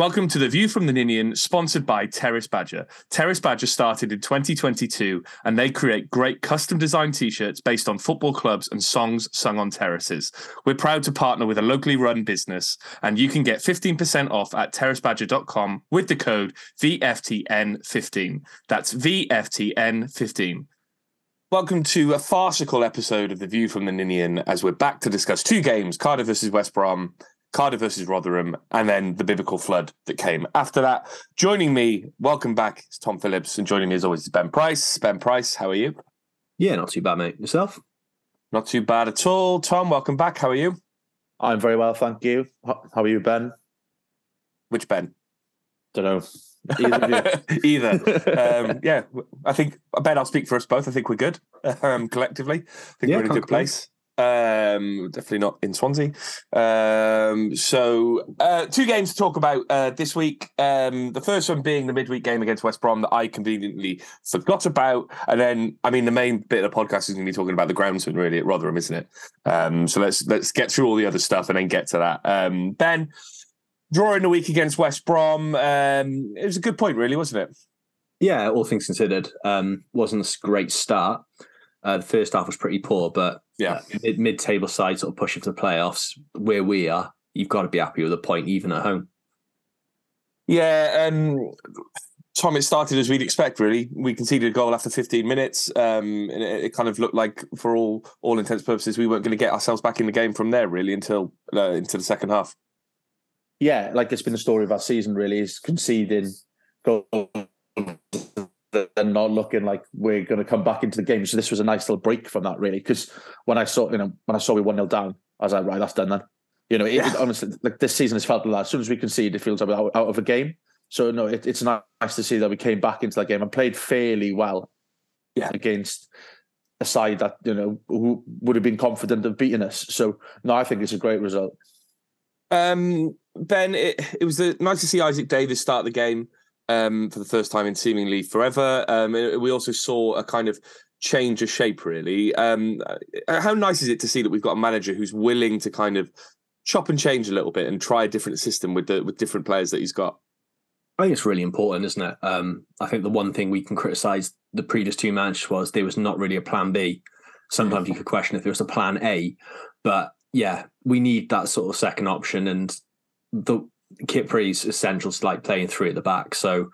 Welcome to The View from the Ninian, sponsored by Terrace Badger. Terrace Badger started in 2022 and they create great custom designed t shirts based on football clubs and songs sung on terraces. We're proud to partner with a locally run business, and you can get 15% off at terracebadger.com with the code VFTN15. That's VFTN15. Welcome to a farcical episode of The View from the Ninian as we're back to discuss two games Cardiff versus West Brom Cardiff versus Rotherham, and then the biblical flood that came after that. Joining me, welcome back, is Tom Phillips, and joining me as always is Ben Price. Ben Price, how are you? Yeah, not too bad, mate. Yourself? Not too bad at all. Tom, welcome back. How are you? I'm very well, thank you. How are you, Ben? Which Ben? Don't know. Either. Either. Um, yeah, I think Ben. I'll speak for us both. I think we're good um, collectively. I think Yeah, we're in a good can't place. Um, definitely not in Swansea. Um, so, uh, two games to talk about uh, this week. Um, the first one being the midweek game against West Brom that I conveniently forgot about, and then I mean the main bit of the podcast is going to be talking about the groundsman really at Rotherham, isn't it? Um, so let's let's get through all the other stuff and then get to that. Um, ben, drawing the week against West Brom, um, it was a good point, really, wasn't it? Yeah, all things considered, wasn't a great start. Uh, the first half was pretty poor, but Yeah. uh, mid mid table side sort of pushing for the playoffs. Where we are, you've got to be happy with a point, even at home. Yeah, um, Tom, it started as we'd expect. Really, we conceded a goal after 15 minutes, um, and it, it kind of looked like, for all all intents and purposes, we weren't going to get ourselves back in the game from there, really, until uh, into the second half. Yeah, like it's been the story of our season. Really, is conceding goals and not looking like we're going to come back into the game. So this was a nice little break from that, really. Because when I saw, you know, when I saw we one 0 down, I was like, right, that's done then. You know, it, it- honestly, like this season has felt like that. As soon as we concede, it feels like out, out of a game. So no, it, it's nice to see that we came back into that game and played fairly well. Yeah. against a side that you know who would have been confident of beating us. So no, I think it's a great result. Um, ben, it, it was uh nice to see Isaak Davies start the game um, for the first time in seemingly forever. Um, we also saw a kind of change of shape, really. Um, uh, how nice is it to see that we've got a manager who's willing to kind of chop and change a little bit and try a different system with the with different players that he's got? I think it's really important, isn't it? Um, I think the one thing we can criticise the previous two managers was there was not really a plan B. Sometimes you could question if there was a plan A, but yeah, we need that sort of second option. And the Kipri's essential to like playing three at the back. So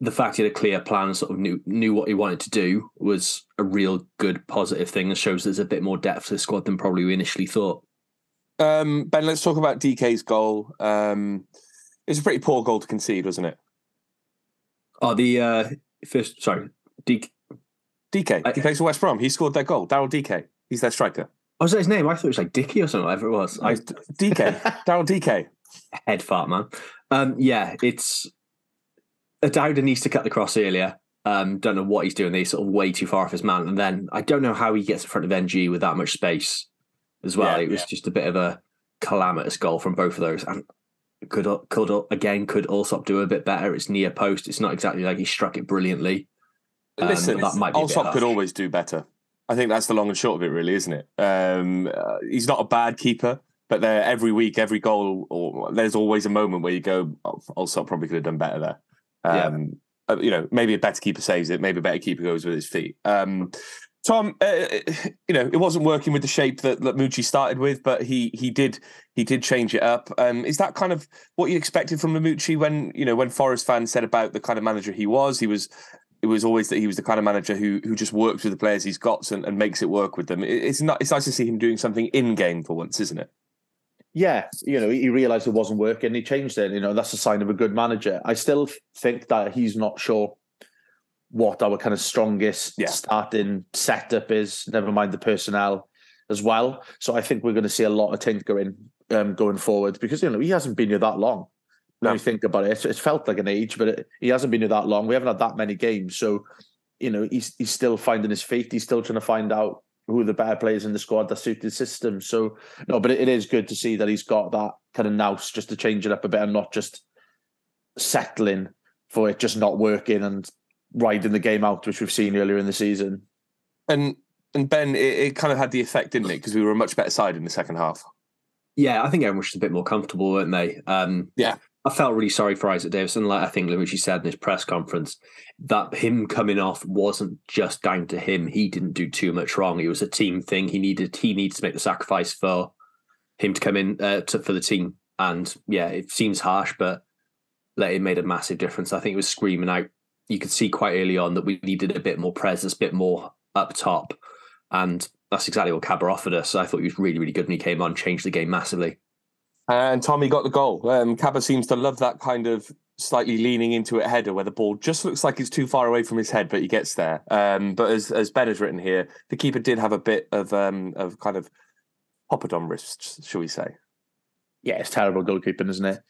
the fact he had a clear plan, sort of knew knew what he wanted to do, was a real good positive thing, and shows there's a bit more depth to the squad than probably we initially thought. Um, ben, let's talk about Dike's goal. Um, it's a pretty poor goal to concede, wasn't it? Oh, the uh, first sorry. Dike, I- he plays for West Brom. He scored their goal. Daryl Dike. He's their striker. Oh, was that his name? I thought it was like Dicky or something, whatever it was. I Dike. Daryl Dike. Head fart man. Um, yeah, it's Dowda needs to cut the cross earlier. Um, don't know what he's doing. He's sort of way too far off his man, and then I don't know how he gets in front of Ng with that much space as well. Yeah, it was yeah. just a bit of a calamitous goal from both of those, and could could again could Allsop do a bit better. It's near post. It's not exactly like he struck it brilliantly. Um, Listen, that might be a Allsop could always do better. I think that's the long and short of it, really, isn't it? Um, uh, he's not a bad keeper, but there every week, every goal, or there's always a moment where you go, oh, Allsop probably could have done better there. Um, uh, you know, maybe a better keeper saves it, maybe a better keeper goes with his feet. Um, Tom, uh, you know, it wasn't working with the shape that, that Mucci started with, but he he did he did change it up. Um, is that kind of what you expected from Lamouchi when you know when Forest fans said about the kind of manager he was? He was it was always that he was the kind of manager who who just works with the players he's got and, and makes it work with them. It- it's not it's nice to see him doing something in game for once, isn't it? Yeah, you know, he realized it wasn't working. He changed it. You know, that's a sign of a good manager. I still think that he's not sure what our kind of strongest Yeah. starting setup is. Never mind the personnel as well. So I think we're going to see a lot of tinkering um, going forward because you know he hasn't been here that long. When No. you think about it, it's, it's felt like an age, but it, he hasn't been here that long. We haven't had that many games, so you know he's he's still finding his feet. He's still trying to find out who are the better players in the squad that suit the system. So no, but it, it is good to see that he's got that kind of nous just to change it up a bit and not just settling for it just not working and riding the game out, which we've seen earlier in the season. And and Ben, it, it kind of had the effect, didn't it? Because we were a much better side in the second half. Yeah, I think everyone was just a bit more comfortable, weren't they? Um, yeah. I felt really sorry for Isak Davison. Like I think Luigi said in his press conference, that him coming off wasn't just down to him. He didn't do too much wrong. It was a team thing. He needed he needs to make the sacrifice for him to come in uh, to, for the team. And yeah, it seems harsh, but like, it made a massive difference. I think it was screaming out. You could see quite early on that we needed a bit more presence, a bit more up top, and that's exactly what Kaba offered us. I thought he was really, really good when he came on, changed the game massively. And Tommy got the goal. Um, Kaba seems to love that kind of slightly leaning into it header where the ball just looks like it's too far away from his head, but he gets there. Um, but as as Ben has written here, the keeper did have a bit of um, of kind of on wrists, shall we say? Yeah, it's terrible goalkeeping, isn't it?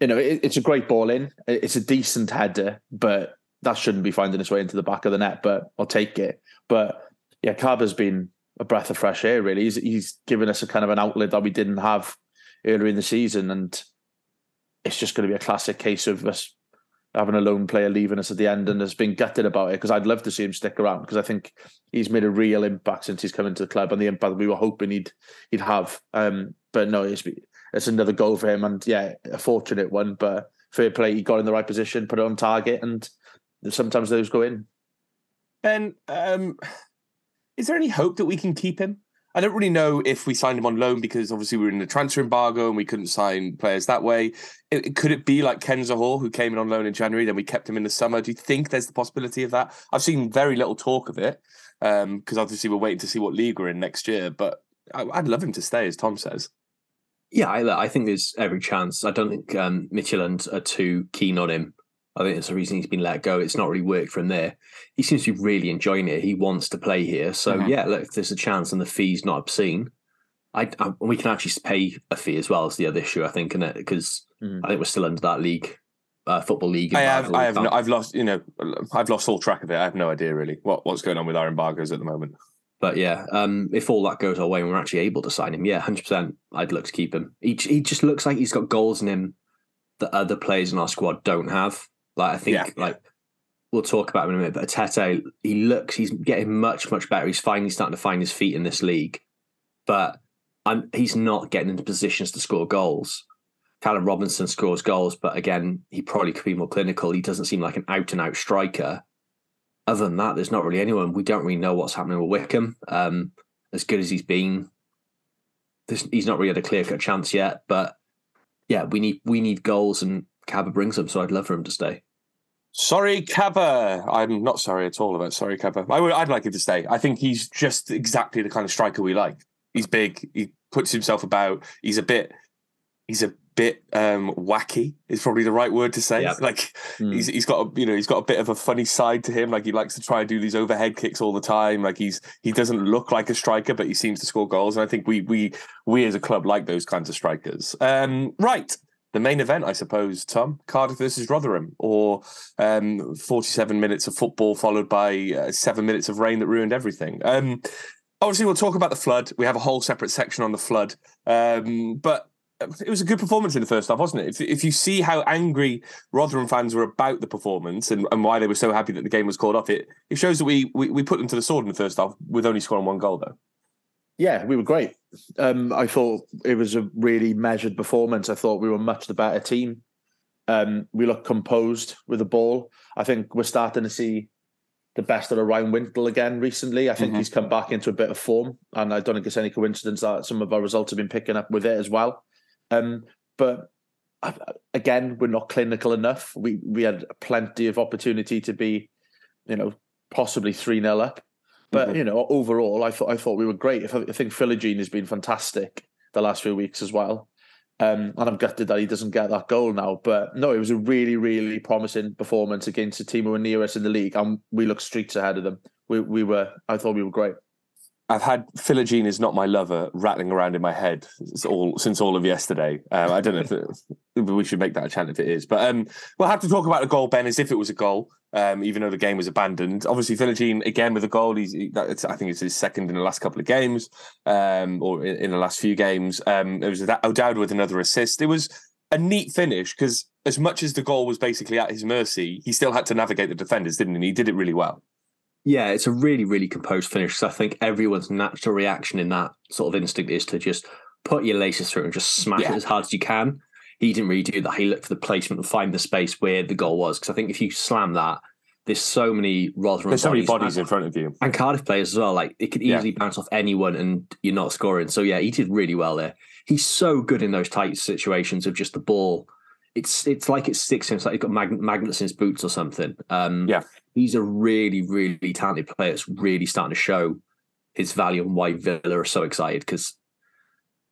You know, it, it's a great ball in. It's a decent header, but that shouldn't be finding its way into the back of the net. But I'll take it. But yeah, Kaba's been a breath of fresh air. Really, he's he's given us a kind of an outlet that we didn't have earlier in the season, and it's just going to be a classic case of us having a lone player leaving us at the end and has been gutted about it because I'd love to see him stick around because I think he's made a real impact since he's come into the club and the impact we were hoping he'd he'd have. Um, but no, it's it's another goal for him and yeah, a fortunate one. But fair play, he got in the right position, put it on target, and sometimes those go in. And um, is there any hope that we can keep him? I don't really know if we signed him on loan because obviously we were in the transfer embargo and we couldn't sign players that way. It, could it be like Kenza Hall, who came in on loan in January, then we kept him in the summer? Do you think there's the possibility of that? I've seen very little talk of it because um, obviously we're waiting to see what league we're in next year. But I, would love him to stay, as Tom says. Yeah, I, I think there's every chance. I don't think um, Midtjylland are too keen on him. I think that's the reason he's been let go. It's not really worked from there. He seems to be really enjoying it. He wants to play here. So mm-hmm. yeah, look, if there's a chance and the fee's not obscene, I, I, we can actually pay a fee as well as the other issue. I think, in it because mm-hmm. I think we're still under that league, uh, football league. I have, I have, no, I've lost, you know, I've lost all track of it. I have no idea really what what's going on with our embargoes at the moment. But yeah, um, if all that goes our way and we're actually able to sign him, yeah, hundred percent, I'd look to keep him. He he just looks like he's got goals in him that other players in our squad don't have. Like I think yeah. like we'll talk about him in a minute, but Tete, he looks he's getting much, much better. He's finally starting to find his feet in this league. But I'm, he's not getting into positions to score goals. Callum Robinson scores goals, but again, he probably could be more clinical. He doesn't seem like an out and out striker. Other than that, there's not really anyone. We don't really know what's happening with Wickham. Um, as good as he's been, he's not really had a clear cut chance yet. But yeah, we need we need goals, and Kaba brings him, So I'd love for him to stay. Sorry, Kaba. I'm not sorry at all about sorry, Kaba. I would, I'd like him to stay. I think he's just exactly the kind of striker we like. He's big. He puts himself about. He's a bit. He's a bit um, wacky. Is probably the right word to say. Yep. Like mm. he's he's got a you know he's got a bit of a funny side to him. Like he likes to try and do these overhead kicks all the time. Like he's he doesn't look like a striker, but he seems to score goals. And I think we we we as a club like those kinds of strikers. Um, right the main event, I suppose, Tom Cardiff versus Rotherham, or um, 47 minutes of football followed by uh, seven minutes of rain that ruined everything. Um, obviously, we'll talk about the flood. We have a whole separate section on the flood, um, but it was a good performance in the first half, wasn't it? If, if you see how angry Rotherham fans were about the performance and, and why they were so happy that the game was called off, it it shows that we, we we put them to the sword in the first half with only scoring one goal, though. Yeah, we were great. Um, I thought it was a really measured performance. I thought we were much the better team. Um, we looked composed with the ball. I think we're starting to see the best of Ryan Wintle again recently. I think mm-hmm. he's come back into a bit of form, and I don't think it's any coincidence that some of our results have been picking up with it as well. Um, but again, we're not clinical enough. We we had plenty of opportunity to be, you know, possibly three 0 up. But mm-hmm. you know, overall, I thought I thought we were great. I think Philogene has been fantastic the last few weeks as well. Um, and I'm gutted that he doesn't get that goal now. But no, it was a really, really promising performance against a team who were near us in the league, and we looked streets ahead of them. We we were, I thought we were great. I've had Philogene is not my lover rattling around in my head all since all of yesterday. Um, I don't know if we should make that a chant if it is, but um, we'll have to talk about the goal, Ben, as if it was a goal, um, even though the game was abandoned. Obviously, Philogene again with a goal. He's he, I think it's his second in the last couple of games, um, or in, in, the last few games. Um, it was O'Dowda with another assist. It was a neat finish because as much as the goal was basically at his mercy, he still had to navigate the defenders, didn't he? And he did it really well. Yeah, it's a really, really composed finish. So I think everyone's natural reaction in that sort of instinct is to just put your laces through and just smash Yeah. it as hard as you can. He didn't really do that. He looked for the placement and find the space where the goal was. Because I think if you slam that, there's so many Rotherham There's so many bodies, in front of you. and Cardiff players as well. Like it could Yeah. easily bounce off anyone and you're not scoring. So yeah, he did really well there. He's so good in those tight situations of just the ball. It's it's like it sticks him. It's like he's got mag- magnets in his boots or something. Um, Yeah. He's a really really talented player. It's really starting to show his value and why Villa are so excited because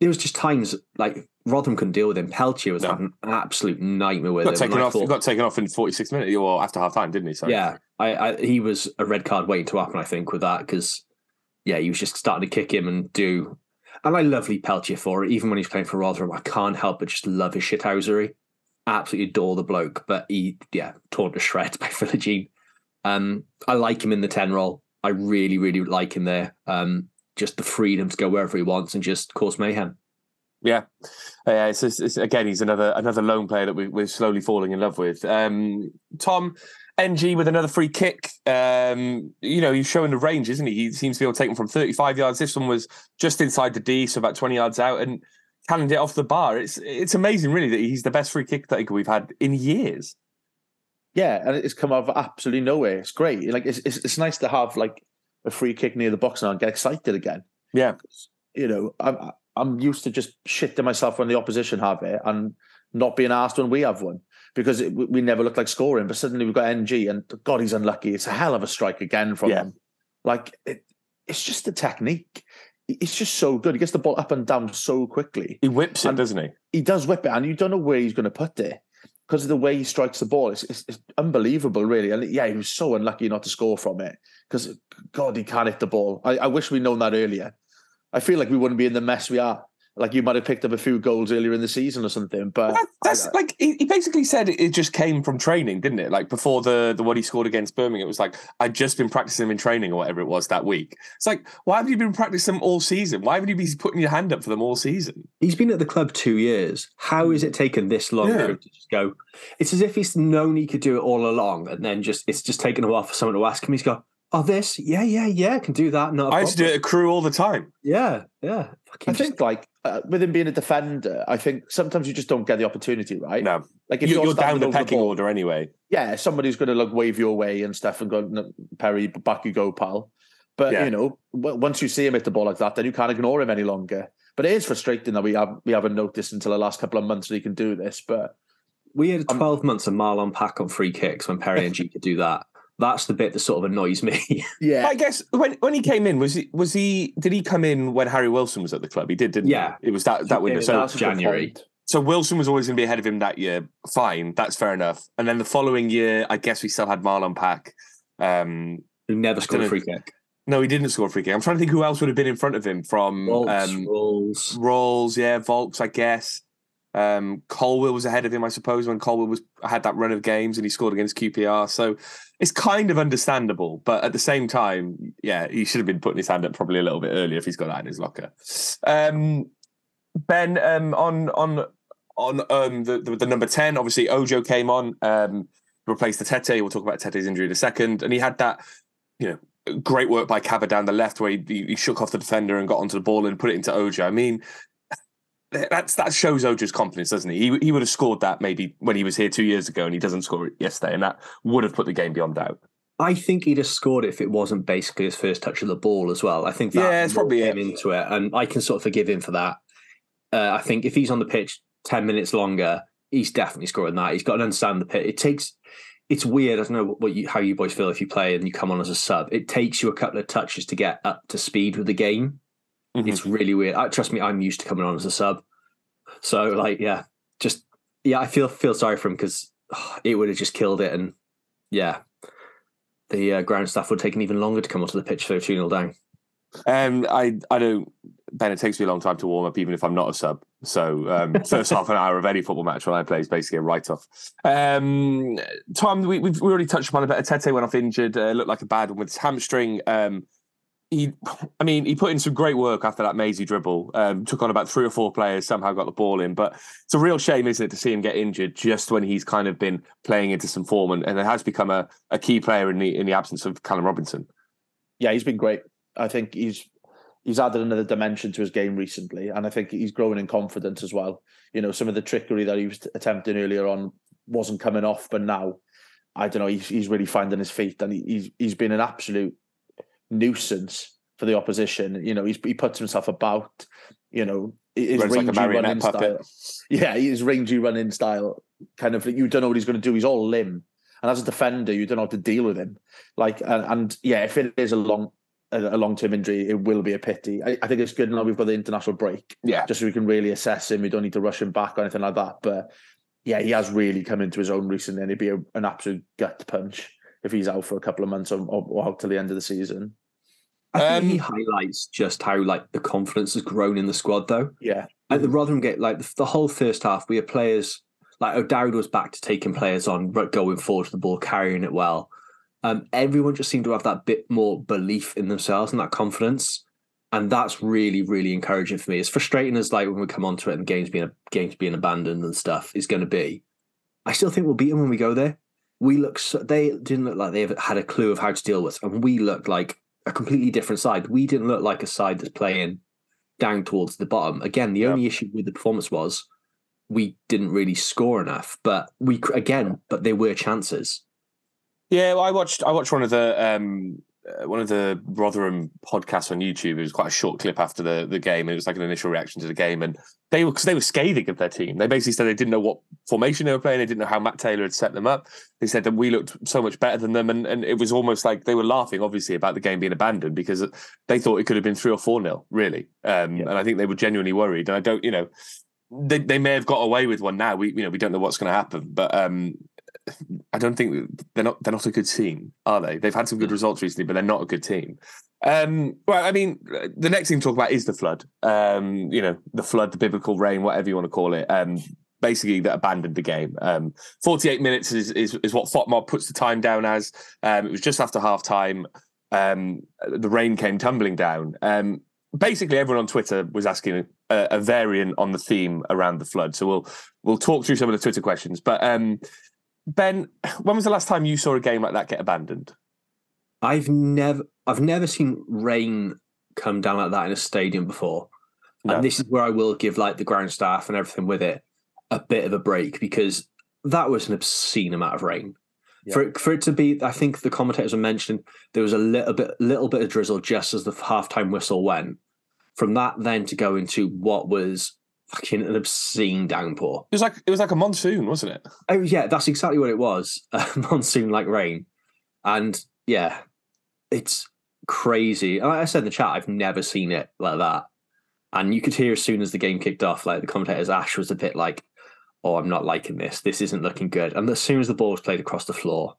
there was just times like Rotherham couldn't deal with him. Peltier was No. having an absolute nightmare with Got him. taken off. thought- got taken off in 46 minutes or after half time, didn't he? Sorry. yeah, I, I he was a red card waiting to happen. I think with that because yeah, he was just starting to kick him and do. And I love Lee Peltier for it. Even when he's playing for Rotherham, I can't help but just love his shithousery. Absolutely adore the bloke, but he yeah torn to shreds by Philogene. Um, I like him in the ten role. I really really like him there. Um, just the freedom to go wherever he wants and just cause mayhem. Yeah, yeah. It's, it's, it's- again, he's another another lone player that we, we're slowly falling in love with. Um, Tom Ng with another free kick. Um, you know, he's showing the range, isn't he? He seems to be able to take them from 35 yards. This one was just inside the D, so about 20 yards out, and cannoned it off the bar. It's it's amazing, really, that he's the best free kick taker we've had in years. Yeah, and it's come out of absolutely nowhere. It's great. Like it's it's, it's nice to have like a free kick near the box now and get excited again. Yeah. You know, I'm I'm used to just shitting myself when the opposition have it and not being asked when we have one because it, we never look like scoring. But suddenly we've got Ng and God, he's unlucky. It's a hell of a strike again from Yeah. him. Like it, it's just the technique. It's just so good. He gets the ball up and down so quickly He whips it, And- doesn't he? he does whip it, and you don't know where he's going to put it because of the way he strikes the ball. It's, it's, it's unbelievable, really. And yeah, he was so unlucky not to score from it because God, he can't hit the ball. I, I wish we'd known that earlier. I feel like we wouldn't be in the mess we are. Like you might have picked up a few goals earlier in the season or something, but That- that's uh, like he, he basically said it, it just came from training, didn't it? Like before the the one he scored against Birmingham, it was like I'd just been practicing in training or whatever it was that week. It's like why have you been practicing them all season? Why haven't you been putting your hand up for them all season? He's been at the club two years. How is it taken this long Yeah. for him to just go? It's as if he's known he could do it all along, and then just it's just taken a while for someone to ask him. He's go, "Oh, this, yeah, yeah, yeah, can do that." No, I used to do it at Crewe all the time. Yeah, yeah. Fucking I just- think like uh, with him being a defender, I think sometimes you just don't get the opportunity, right? No, Like if you, you're, you're down the over pecking ball, order anyway. yeah, somebody's going to like wave your way and stuff and go, "No, Perry, back you go, pal. But Yeah. you know, w- once you see him hit the ball like that, then you can't ignore him any longer. But it is frustrating that we have we haven't noticed until the last couple of months that he can do this. But we had Um, 12 months of Marlon Pack on free kicks when Perry Ng could do that. That's the bit that sort of annoys me. yeah, I guess when when he came in, was he was he did he come in when Harry Wilson was at the club? He did, didn't Yeah. he? It was that that window. Yeah, So that's January. So Wilson was always going to be ahead of him that year. Fine, that's fair enough. And then the following year, I guess we still had Marlon Pack. Um, Who never scored a free kick. no, he didn't score a free kick. I'm trying to think who else would have been in front of him from Vaulks, um, Ralls. Ralls, yeah, Vaulks, I guess. Um, Colwill was ahead of him, I suppose, when Colwill was had that run of games and he scored against QPR. So it's kind of understandable, but at the same time, yeah, he should have been putting his hand up probably a little bit earlier if he's got that in his locker. Um, ben, um, on on on um, the, the the number ten, obviously Ojo came on, um, replaced the Tete. We'll talk about Tete's injury in a second, and he had that, you know, great work by Kaba down the left where he, he, he shook off the defender and got onto the ball and put it into Ojo. I mean, that's that shows Ojo's confidence, doesn't he? He he would have scored that maybe when he was here two years ago, and he doesn't score it yesterday, and that would have put the game beyond doubt. I think he'd have scored it if it wasn't basically his first touch of the ball as well. I think that Yeah, it's probably came into it, and I can sort of forgive him for that. Uh, I think if he's on the pitch ten minutes longer, he's definitely scoring that. He's got to understand the pitch. It takes. It's weird. I don't know what you, how you boys feel if you play and you come on as a sub. It takes you a couple of touches to get up to speed with the game. Mhm. It's really weird. I, trust me, I'm used to coming on as a sub. So like, yeah, just yeah, I feel feel sorry for him because it would have just killed it, and yeah, the uh, ground staff would have taken even longer to come onto the pitch for a 2 0 down. Um, I I don't. Ben, it takes me a long time to warm up, even if I'm not a sub. So um, first half an hour of any football match when I play is basically a write off. Um, Tom, we, we've we already touched upon it, but Tete went off injured. Uh, looked like a bad one with his hamstring. Um, he, I mean, he put in some great work after that mazy dribble. Um, took on about three or four players, somehow got the ball in. But it's a real shame, isn't it, to see him get injured just when he's kind of been playing into some form and, and has become a, a key player in the in the absence of Callum Robinson. Yeah, he's been great. I think he's he's added another dimension to his game recently, and I think he's growing in confidence as well. You know, some of the trickery that he was attempting earlier on wasn't coming off, but now I don't know. He's he's really finding his feet, and he, he's he's been an absolute nuisance for the opposition. You know, he's he puts himself about. You know, his Runs like running puppet. style. Yeah, his rangy running style. Kind of, you don't know what he's going to do. He's all limb, and as a defender, you don't know how to deal with him. Like, and, and yeah, if it is a long a long term injury, it will be a pity. I, I think it's good now we've got the international break, Yeah. just so we can really assess him. We don't need to rush him back or anything like that. But yeah, he has really come into his own recently, and it'd be a, an absolute gut punch if he's out for a couple of months or, or, or out till the end of the season. I think Um, he highlights just how like the confidence has grown in the squad, though. Yeah, Like, the Rotherham get like the, the whole first half, we had players like O'Dowda was back to taking players on, going forward to the ball, carrying it well. Um, everyone just seemed to have that bit more belief in themselves and that confidence, and that's really, really encouraging for me. As frustrating as like when we come onto it and games being games being abandoned and stuff is going to be, I still think we'll beat them when we go there. We look so, they didn't look like they had a clue of how to deal with, and we looked like a completely different side. We didn't look like a side that's playing down towards the bottom. Again, the only issue with the performance was we didn't really score enough, but we again, but there were chances. Yeah, well, I watched I watched one of the um, uh, one of the Rotherham podcasts on YouTube. It was quite a short clip after the, the game, and it was like an initial reaction to the game. And they were because they were scathing of their team. They basically said they didn't know what formation they were playing. They didn't know how Matt Taylor had set them up. They said that we looked so much better than them, and, and it was almost like they were laughing, obviously, about the game being abandoned because they thought it could have been three or four nil, really. Um, Yeah. And I think they were genuinely worried. And I don't, you know, they they may have got away with one now. We you know we don't know what's going to happen, but um, I don't think they're not they're not a good team, are they? They've had some good results recently, but they're not a good team. Um, well, I mean, the next thing to talk about is the flood. Um, you know, the flood, the biblical rain, whatever you want to call it. Um, basically, that abandoned the game. Um, Forty-eight minutes is, is is what Fotmob puts the time down as. Um, it was just after half time. Um, the rain came tumbling down. Um, basically, everyone on Twitter was asking a, a variant on the theme around the flood. So we'll we'll talk through some of the Twitter questions, but. Um, Ben, when was the last time you saw a game like that get abandoned? I've never, I've never seen rain come down like that in a stadium before, No. and this is where I will give like the ground staff and everything with it a bit of a break because that was an obscene amount of rain. Yeah. For it, for it to be, I think the commentators were mentioning there was a little bit, little bit of drizzle just as the halftime whistle went. From that, then to go into what was fucking an obscene downpour. It was like it was like a monsoon, wasn't it? Oh yeah, that's exactly what it was. Uh, monsoon like rain, and yeah, it's crazy. And Like I said in the chat, I've never seen it like that. And you could hear as soon as the game kicked off, like the commentators, Ash was a bit like, "Oh, I'm not liking this. This isn't looking good." And as soon as the ball was played across the floor,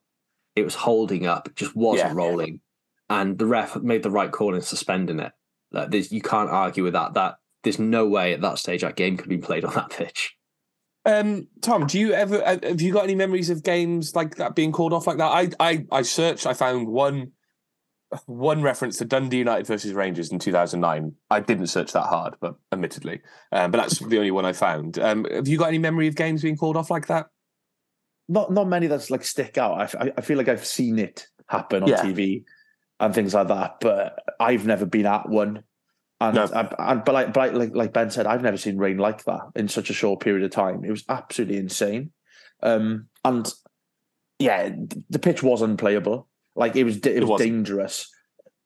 it was holding up, it just wasn't Yeah. rolling. And the ref made the right call in suspending it. Like, you can't argue with that. That there's no way at that stage that game could be played on that pitch. Um, Tom, do you ever uh, have you got any memories of games like that being called off like that? I I I searched, I found one one reference to Dundee United versus Rangers in 2009. I didn't search that hard, but admittedly, um, but that's the only one I found. Um, have you got any memory of games being called off like that? not not many that's like stick out. I, I- I feel like I've seen it happen on Yeah. TV and things like that, but I've never been at one. And, No. I, and but like but like, like Ben said, I've never seen rain like that in such a short period of time. It was absolutely insane. Um, and yeah, the pitch was unplayable. Like it was it, was wasn't. dangerous.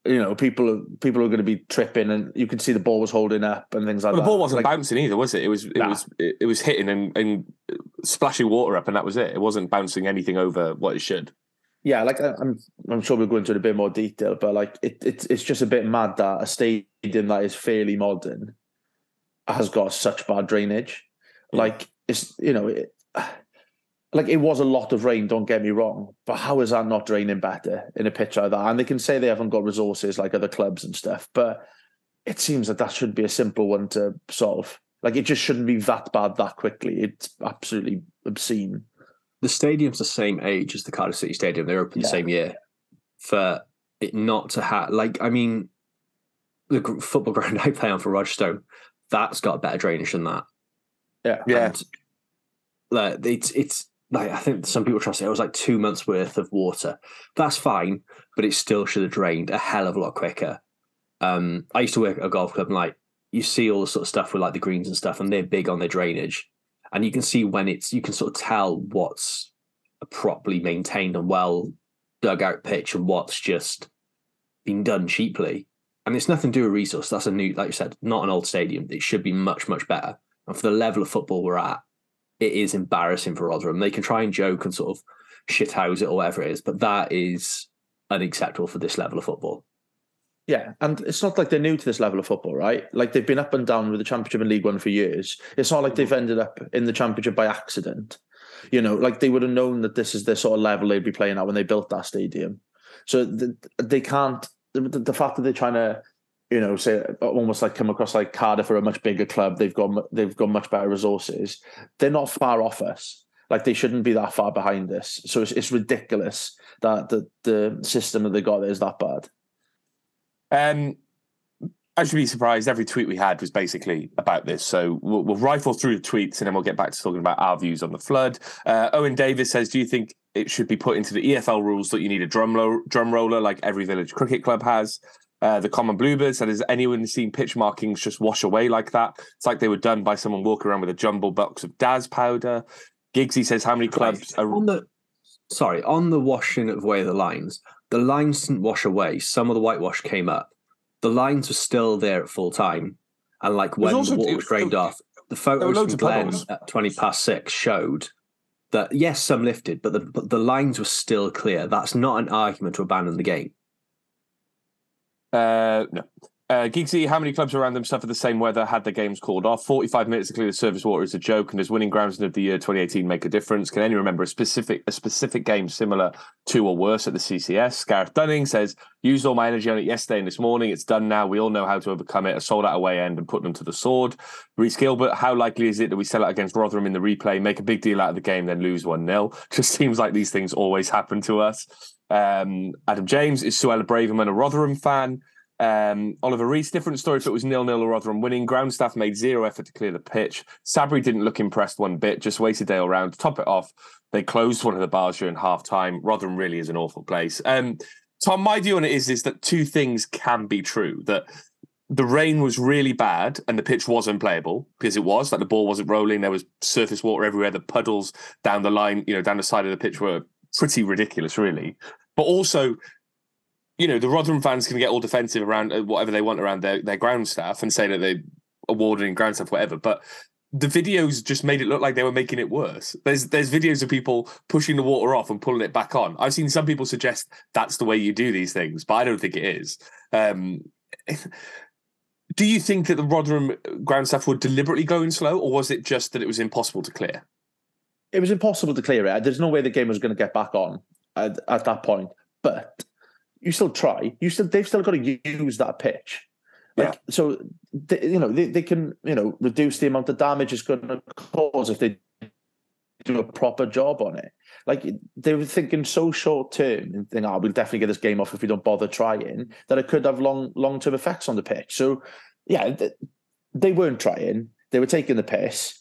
You know, people people are going to be tripping, and you can see the ball was holding up and things like Well, the that. ball wasn't Like, bouncing either, was it? It was it Nah. was it, it was hitting and, and splashing water up, and that was it. It wasn't bouncing anything over what it should. Yeah, like I'm, I'm sure we'll go into it a bit more detail, but like it, it's it's just a bit mad that a stadium that is fairly modern has got such bad drainage. Yeah. Like it's you know, it, like it was a lot of rain. Don't get me wrong, but how is that not draining better in a pitch like that? And they can say they haven't got resources like other clubs and stuff, but it seems that that should be a simple one to solve. Like it just shouldn't be that bad that quickly. It's absolutely obscene. The stadium's the same age as the Cardiff City Stadium. They opened the Yeah. same year. For it not to have, like, I mean, the football ground I play on for Rogerstone, that's got better drainage than that. Yeah. Yeah. And, like it's it's like I think some people try to say it was like two months worth of water. That's fine, but it still should have drained a hell of a lot quicker. Um, I used to work at a golf club, and like you see all the sort of stuff with like the greens and stuff, and they're big on their drainage, and you can see when it's you can sort of tell what's a properly maintained and well dug out pitch and what's just been done cheaply. And it's nothing to do with resource. That's a new, like you said, not an old stadium. It should be much, much better. And for the level of football we're at, it is embarrassing for Rotherham. They can try and joke and sort of shithouse it or whatever it is, but that is unacceptable for this level of football. Yeah, and it's not like they're new to this level of football, right? Like they've been up and down with the Championship and League One for years. It's not like they've mm-hmm. ended up in the Championship by accident. You know, like they would have known that this is the sort of level they'd be playing at when they built that stadium. So the, they can't. The, the fact that they're trying to, you know, say almost like come across like Cardiff are a much bigger club. They've got they've got much better resources. They're not far off us. Like they shouldn't be that far behind us. So it's, it's ridiculous that the the system that they got is that bad. Um, I should be surprised. Every tweet we had was basically about this. So we'll, we'll rifle through the tweets and then we'll get back to talking about our views on the flood. Uh, Owen Davis says, "Do you think it should be put into the EFL rules that you need a drum lo- drum roller like every village cricket club has?" Uh, the common bluebird said, "Has anyone seen pitch markings just wash away like that? It's like they were done by someone walking around with a jumble box of Daz powder." Giggsy says, "How many clubs are?" on the sorry on the washing away the lines the lines didn't wash away. Some of the whitewash came up. The lines were still there at full time. And like when also- the water was drained there- off the photos from Glenn at 20 past six showed that yes some lifted but the, but the lines were still clear. That's not an argument to abandon the game. Uh, no. Uh, how many clubs around them suffered the same weather, had their games called off? 45 minutes to clear the surface water is a joke, and does winning groundsman of the year 2018 make a difference? Can anyone remember a specific a specific game similar to or worse at the CCS? Gareth Dunning says, used all my energy on it yesterday and this morning. It's done now. We all know how to overcome it. A sold out away end and put them to the sword. Reese Gilbert, how likely is it that we sell out against Rotherham in the replay, make a big deal out of the game, then lose 1 0? Just seems like these things always happen to us. Um, Adam James, is Suella Braverman a Rotherham fan? Um, Oliver Reese, different story if it was nil nil or Rotherham winning. Ground staff made zero effort to clear the pitch. Sabri didn't look impressed one bit, just wasted Dale round. To top it off, they closed one of the bars during half time. Rotherham really is an awful place. Um, Tom, my view on it is, is that two things can be true. That the rain was really bad and the pitch was unplayable because it was like the ball wasn't rolling. There was surface water everywhere. The puddles down the line, you know, down the side of the pitch were pretty ridiculous, really. But also, you know, the Rotherham fans can get all defensive around uh, whatever they want around their, their ground staff and say that they awarding ground staff, whatever. But the videos just made it look like they were making it worse. There's there's videos of people pushing the water off and pulling it back on. I've seen some people suggest that's the way you do these things, but I don't think it is. Um, do you think that the Rotherham ground staff were deliberately going slow, or was it just that it was impossible to clear? It was impossible to clear it. There's no way the game was going to get back on at, at that point. But you still try. You still they've still got to use that pitch. Like so, they, you know they, they can you know reduce the amount of damage it's going to cause if they do a proper job on it. Like they were thinking so short term and think, oh, we'll definitely get this game off if we don't bother trying. That it could have long long term effects on the pitch. So yeah, th- they weren't trying. They were taking the piss.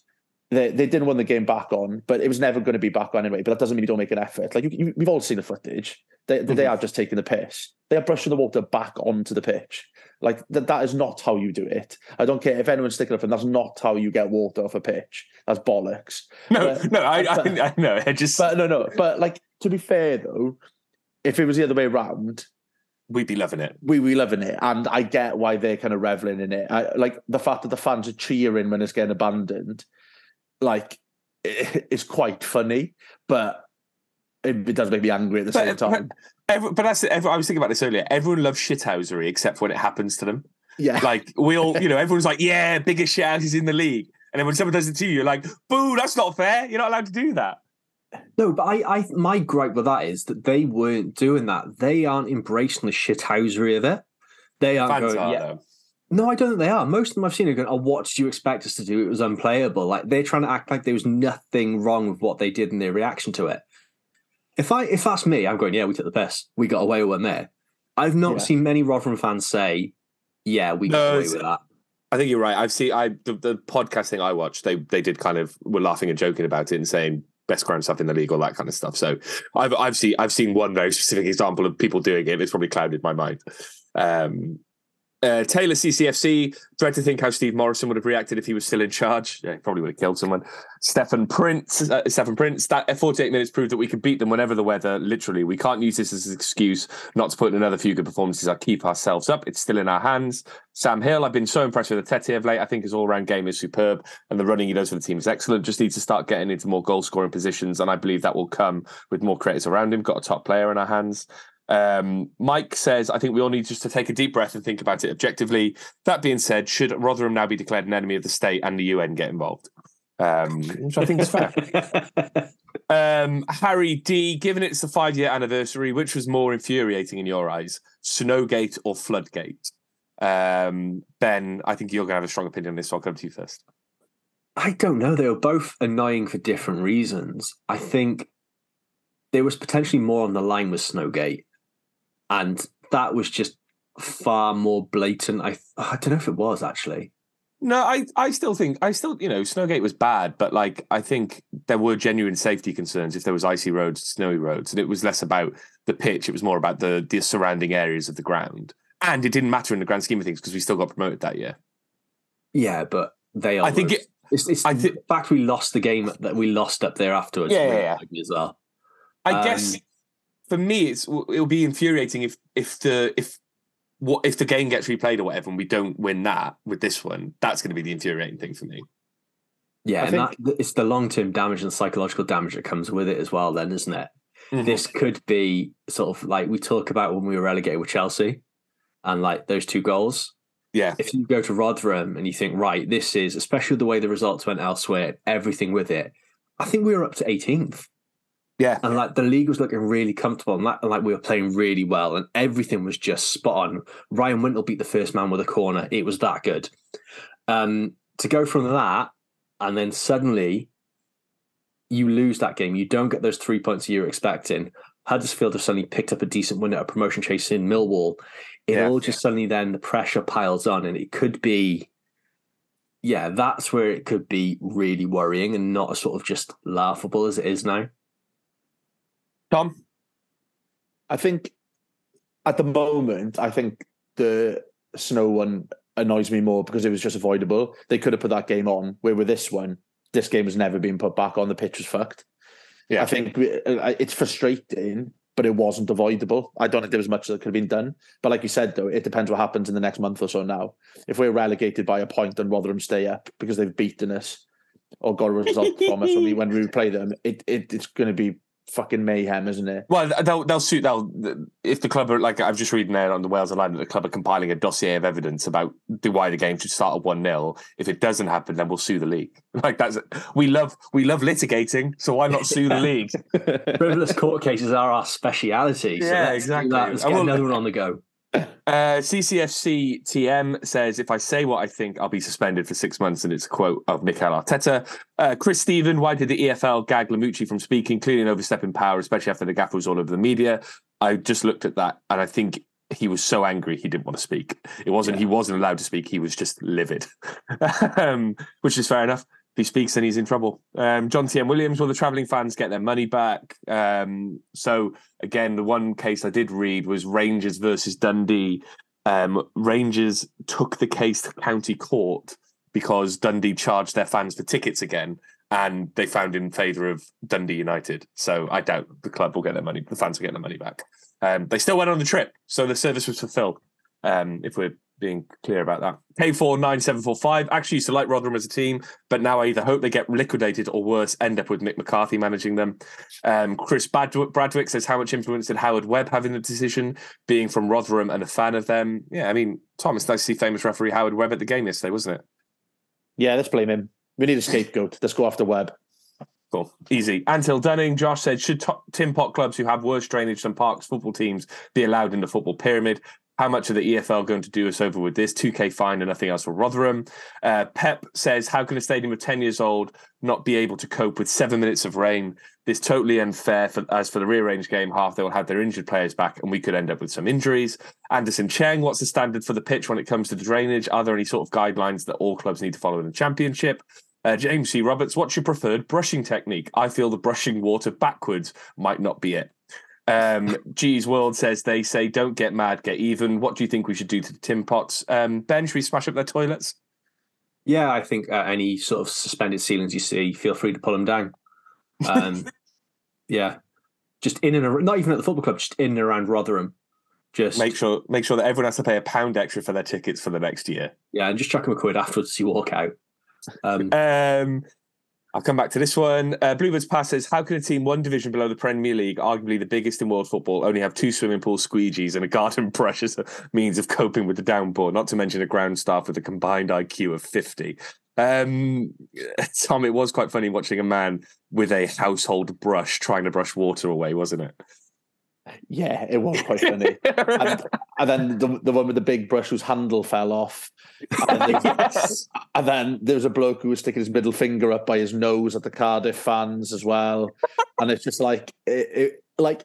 They, they didn't win the game back on, but it was never going to be back on anyway. But that doesn't mean you don't make an effort. Like you, you, we've all seen the footage. They, they mm-hmm. are just taking the piss. They are brushing the water back onto the pitch. Like that, that is not how you do it. I don't care if anyone's sticking up, and that's not how you get water off a pitch. That's bollocks. No, But- no, I, I, I know. I just But no, no. But like to be fair though, if it was the other way around, we'd be loving it. we we loving it, and I get why they're kind of reveling in it. I, like the fact that the fans are cheering when it's getting abandoned, like it, it's quite funny, but it, it does make me angry at the same time. but, every, but that's every, I was thinking about this earlier. Everyone loves shithousery except when it happens to them. Yeah, Like we all, you know, everyone's like, "Yeah, biggest shithouses in the league," and then when someone does it to you, you're like, "Boo, that's not fair. You're not allowed to do that." No, but I, I, my gripe with that is that they weren't doing that. They aren't embracing the shithousery of it. They aren't Fans going, are yeah. though. No, I don't think they are. Most of them I've seen are going, oh, what did you expect us to do? It was unplayable. Like they're trying to act like there was nothing wrong with what they did and their reaction to it. If I, if that's me, I'm going, yeah, we took the piss. We got away with there. I've not Yeah. seen many Rotherham fans say, yeah, we No, got away with that. I think you're right. I've seen I the, the podcast thing I watched. They they did kind of were laughing and joking about it and saying best ground stuff in the league, all that kind of stuff. So I've I've seen I've seen one very specific example of people doing it. It's probably clouded my mind. Um, uh, Taylor CCFC. Dread to think how Steve Morison would have reacted if he was still in charge. Yeah, he probably would have killed someone. Stefan Prince. Uh, Stefan Prince. That uh, 48 minutes proved that we could beat them whenever the weather. Literally, we can't use this as an excuse not to put in another few good performances. I keep ourselves up. It's still in our hands. Sam Hill. I've been so impressed with the Tete of late. I think his all-round game is superb, and the running he does for the team is excellent. Just needs to start getting into more goal-scoring positions, and I believe that will come with more creators around him. Got a top player in our hands. Um, Mike says, I think we all need just to take a deep breath and think about it objectively. That being said, should Rotherham now be declared an enemy of the state and the UN get involved? Um, which I think is fair. Um, Harry D, given it's the five year anniversary, which was more infuriating in your eyes, Snowgate or Floodgate? Um, ben, I think you're going to have a strong opinion on this, so I'll come to you first. I don't know. They were both annoying for different reasons. I think there was potentially more on the line with Snowgate, and that was just far more blatant. I I don't know if it was actually. No, I, I still think I still you know Snowgate was bad, but like I think there were genuine safety concerns if there was icy roads, snowy roads, and it was less about the pitch; it was more about the the surrounding areas of the ground. And it didn't matter in the grand scheme of things because we still got promoted that year. Yeah, but they. Are. I think it- It's, it's I the fact we lost the game that we lost up there afterwards. Yeah, yeah, yeah. as well. I Um, guess for me, it's it'll be infuriating if if the if what if the game gets replayed or whatever, and we don't win that with this one. That's going to be the infuriating thing for me. Yeah, I and think- that, it's the long term damage and psychological damage that comes with it as well. Then, isn't it? Mm-hmm. This could be sort of like we talk about when we were relegated with Chelsea, and like those two goals. Yeah, if you go to Rotherham and you think, right, this is especially the way the results went elsewhere, everything with it. I think we were up to 18th, yeah, and like the league was looking really comfortable, and, that, and like we were playing really well, and everything was just spot on. Ryan Wintle beat the first man with a corner; it was that good. Um, to go from that, and then suddenly you lose that game, you don't get those three points you're expecting. Huddersfield have suddenly picked up a decent win at a promotion chase in Millwall. It Yeah. all just suddenly then the pressure piles on, and it could be, yeah, that's where it could be really worrying and not as sort of just laughable as it is now. Tom. I think at the moment, I think the snow one annoys me more because it was just avoidable. They could have put that game on. Where with this one, this game has never been put back on. The pitch was fucked. Yeah. I think it's frustrating, but it wasn't avoidable. I don't think there was much that could have been done. But like you said, though, it depends what happens in the next month or so. Now, if we're relegated by a point and Rotherham stay up because they've beaten us or got a result from us when we when we play them, it, it it's going to be fucking mayhem, isn't it? Well, they'll they'll suit they'll if the club are like I've just reading there on the Wales Online that the club are compiling a dossier of evidence about the why the game should start at one 0 If it doesn't happen, then we'll sue the league. Like that's we love we love litigating, so why not sue the league? Frivolous court cases are our speciality. So Yeah, let's do exactly. That. Let's I get will- another one on the go. Uh, CCFC TM says, if I say what I think, I'll be suspended for six months. And it's a quote of Mikel Arteta. Uh, Chris Stephen, why did the EFL gag Lamouchi from speaking? Clearly an overstepping power, especially after the gaffer was all over the media. I just looked at that and I think he was so angry he didn't want to speak. It wasn't, he wasn't allowed to speak. He was just livid, um, which is fair enough. He speaks, then he's in trouble. Um, John T. M. Williams, will the travelling fans get their money back? Um, so again, the one case I did read was Rangers versus Dundee. Um, Rangers took the case to county court because Dundee charged their fans for tickets again, and they found in favour of Dundee United. So I doubt the club will get their money. The fans will get their money back. Um, they still went on the trip, so the service was fulfilled. Um, if we're being clear about that. K49745 actually used to like Rotherham as a team, but now I either hope they get liquidated or worse, end up with Mick McCarthy managing them. Um, Chris Bradwick, Bradwick says, How much influence did Howard Webb have in the decision, being from Rotherham and a fan of them? Yeah, I mean, Tom, it's nice to see famous referee Howard Webb at the game yesterday, wasn't it? Yeah, let's blame him. We need a scapegoat. Let's go after Webb. Cool. Easy. Until Dunning, Josh said, should to- Tim Pot clubs who have worse drainage than Parks football teams be allowed in the football pyramid? How much are the EFL going to do us over with this? 2K fine and nothing else for Rotherham. Uh, Pep says, How can a stadium of 10 years old not be able to cope with seven minutes of rain? This totally unfair. For, as for the rearranged game half, they will have their injured players back and we could end up with some injuries. Anderson Cheng, what's the standard for the pitch when it comes to the drainage? Are there any sort of guidelines that all clubs need to follow in the championship? Uh, James C. Roberts, what's your preferred brushing technique? I feel the brushing water backwards might not be it. Um, G's World says they say don't get mad, get even. What do you think we should do to the Tim Pots? Um, ben, should we smash up their toilets? Yeah, I think uh, any sort of suspended ceilings you see, feel free to pull them down. Um, yeah, just in and around, not even at the football club, just in and around Rotherham. Just Make sure make sure that everyone has to pay a pound extra for their tickets for the next year. yeah, and just chuck them a quid afterwards as you walk out. Um, Um, I'll come back to this one. Uh, Bluebirds Pass says, How can a team one division below the Premier League, arguably the biggest in world football, only have two swimming pool squeegees and a garden brush as a means of coping with the downpour, not to mention a ground staff with a combined IQ of 50? Um, Tom, it was quite funny watching a man with a household brush trying to brush water away, wasn't it? Yeah, it was quite funny. and, and then the, the one with the big brush whose handle fell off. And then, yes. and then there was a bloke who was sticking his middle finger up by his nose at the Cardiff fans as well. And it's just like, it, it, like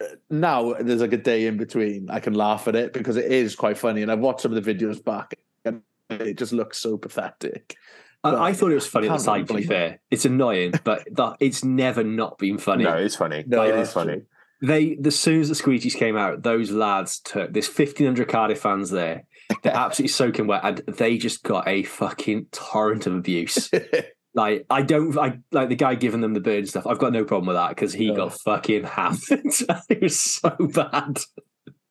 uh, now there's like a day in between. I can laugh at it because it is quite funny. And I've watched some of the videos back and it just looks so pathetic. I, I thought it was funny at the Can't side. To be fair, it's annoying, but that, it's never not been funny. No, it's funny. No, it that's funny. They, as soon as the squeegees came out, those lads took. There's 1,500 Cardiff fans there. They're absolutely soaking wet, and they just got a fucking torrent of abuse. Like I don't, I like the guy giving them the bird and stuff. I've got no problem with that because he got fucking hammered. it was so bad.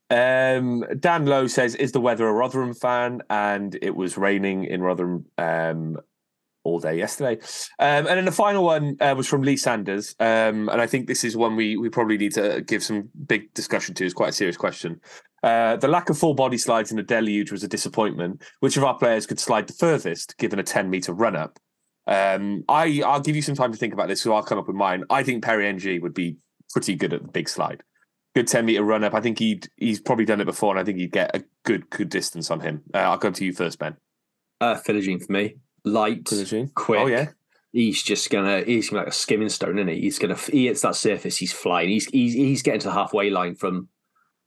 Um, Dan Lowe says, "Is the weather a Rotherham fan?" And it was raining in Rotherham um, all day yesterday. Um, and then the final one uh, was from Lee Sanders, um, and I think this is one we we probably need to give some big discussion to. It's quite a serious question. Uh, the lack of full body slides in the deluge was a disappointment. Which of our players could slide the furthest, given a ten meter run up? Um, I I'll give you some time to think about this, so I'll come up with mine. I think Perry Ng would be pretty good at the big slide good 10 meter run up. I think he'd he's probably done it before, and I think he'd get a good good distance on him. Uh, I'll come to you first, Ben. Uh, Philogene for me, light, oh, quick. Oh yeah, He's just gonna. He's gonna be like a skimming stone, isn't he? He's gonna. He hits that surface. He's flying. He's he's he's getting to the halfway line from.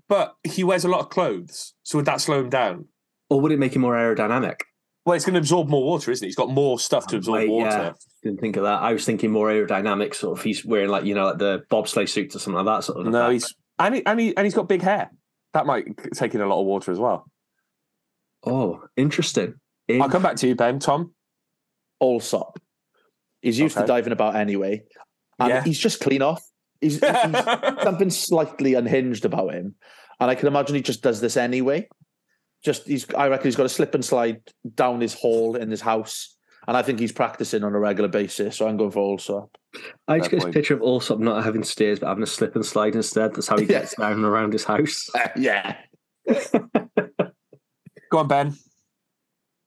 but he wears a lot of clothes, so would that slow him down? Or would it make him more aerodynamic? Well, it's going to absorb more water, isn't it? He's got more stuff to oh, absorb Wait, water. yeah. Didn't think of that. I was thinking more aerodynamic. Sort of. He's wearing like you know like the bobsleigh suits or something like that. Sort of. No, he's and he, and he and he's got big hair. That might take in a lot of water as well. Oh, interesting. I'll come back to you, Ben. Tom. Allsop. He's used Okay. to diving about anyway. And Yeah. he's just clean off. He's, he's something slightly unhinged about him. And I can imagine he just does this anyway. Just he's I reckon he's got a slip and slide down his hall in his house. And I think he's practicing on a regular basis. So I'm going for Allsop. I just get a point. picture of Allsop not having stairs but having a slip and slide instead. That's how he Yeah. gets down and around his house. yeah. Go on, Ben.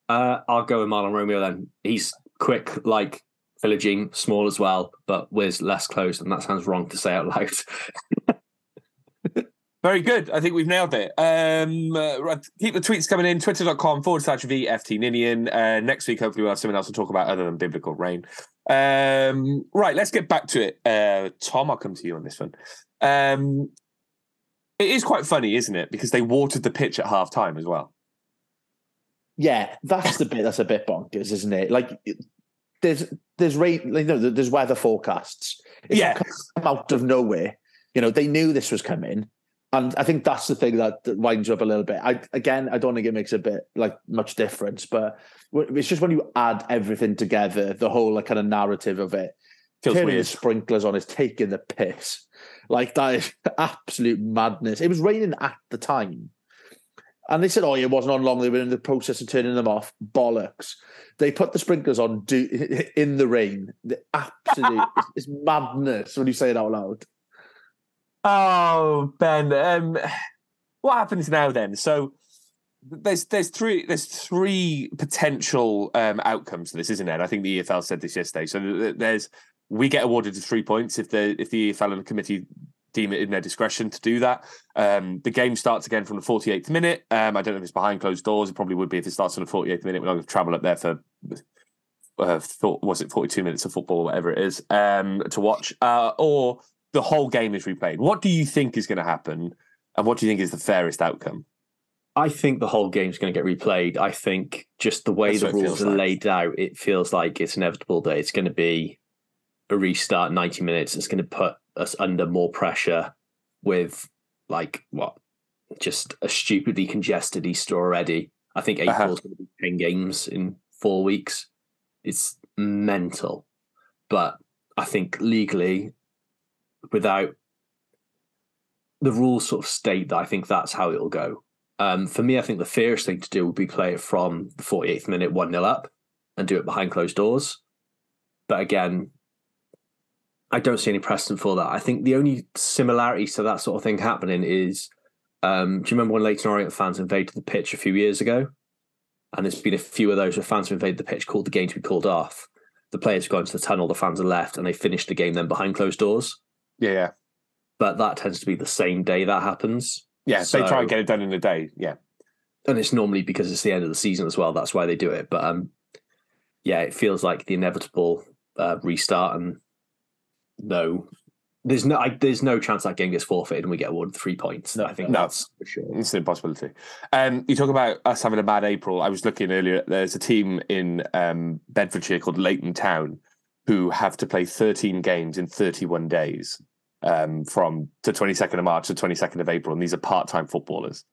Uh, I'll go with Marlon Romeo then. He's quick, like Philogene, small as well, but with less clothes, and that sounds wrong to say out loud. Very good. I think we've nailed it. Um, uh, keep the tweets coming in. Twitter.com forward slash VFT Ninian. Uh, next week, hopefully, we'll have something else to talk about other than biblical rain. Um, right, let's get back to it. Uh, Tom, I'll come to you on this one. Um, it is quite funny, isn't it? Because they watered the pitch at half time as well. Yeah, that's the bit that's a bit bonkers, isn't it? Like there's there's rain, like, no, there's weather forecasts. It's Yeah. come out of nowhere. You know, they knew this was coming, and I think that's the thing that, that winds up a little bit. I again, I don't think it makes a bit like much difference, but it's just when you add everything together, the whole like kind of narrative of it. Feels turning weird. the sprinklers on is taking the piss. Like that is absolute madness. It was raining at the time. And they said, oh, it wasn't on long. They were in the process of turning them off. Bollocks. They put the sprinklers on do, in the rain. The absolute, it's, it's madness when you say it out loud. Oh, Ben. Um, what happens now then? So there's there's three there's three potential um, outcomes to this, isn't there? And I think the EFL said this yesterday. So there's we get awarded the three points if the if the EFL and the committee deem it in their discretion to do that. Um, the game starts again from the 48th minute. Um, I don't know if it's behind closed doors. It probably would be if it starts on the 48th minute. We're not going to travel up there for. Uh, thought was it 42 minutes of football or whatever it is um, to watch uh, or the whole game is replayed what do you think is going to happen and what do you think is the fairest outcome I think the whole game's going to get replayed. I think just the way That's the rules are like. laid out, it feels like it's inevitable that it's going to be a restart 90 minutes. It's going to put us under more pressure with like what just a stupidly congested Easter already. I think Uh-huh. April's going to be 10 games in four weeks. It's mental. But I think legally, without the rules sort of state that I think that's how it'll go. Um, for me, I think the fairest thing to do would be play it from the 48th minute 1 0 up and do it behind closed doors. But again, I don't see any precedent for that. I think the only similarity to that sort of thing happening is um, do you remember when Leyton Orient fans invaded the pitch a few years ago? And there's been a few of those where fans have invaded the pitch, called the game to be called off. The players go into the tunnel, the fans are left, and they finish the game then behind closed doors. yeah yeah But that tends to be the same day that happens. yeah they try and get it done in a day yeah and it's normally because it's the end of the season as well. That's why they do it. But um, yeah, it feels like the inevitable uh, restart, and no, there's no, I, there's no chance that game gets forfeited and we get awarded three points. No, I think no. that's for sure. It's an impossibility. Um, you talk about us having a bad April. I was looking earlier. There's a team in um, Bedfordshire called Leighton Town who have to play 13 games in 31 days um, from the 22nd of March to 22nd of April, and these are part-time footballers.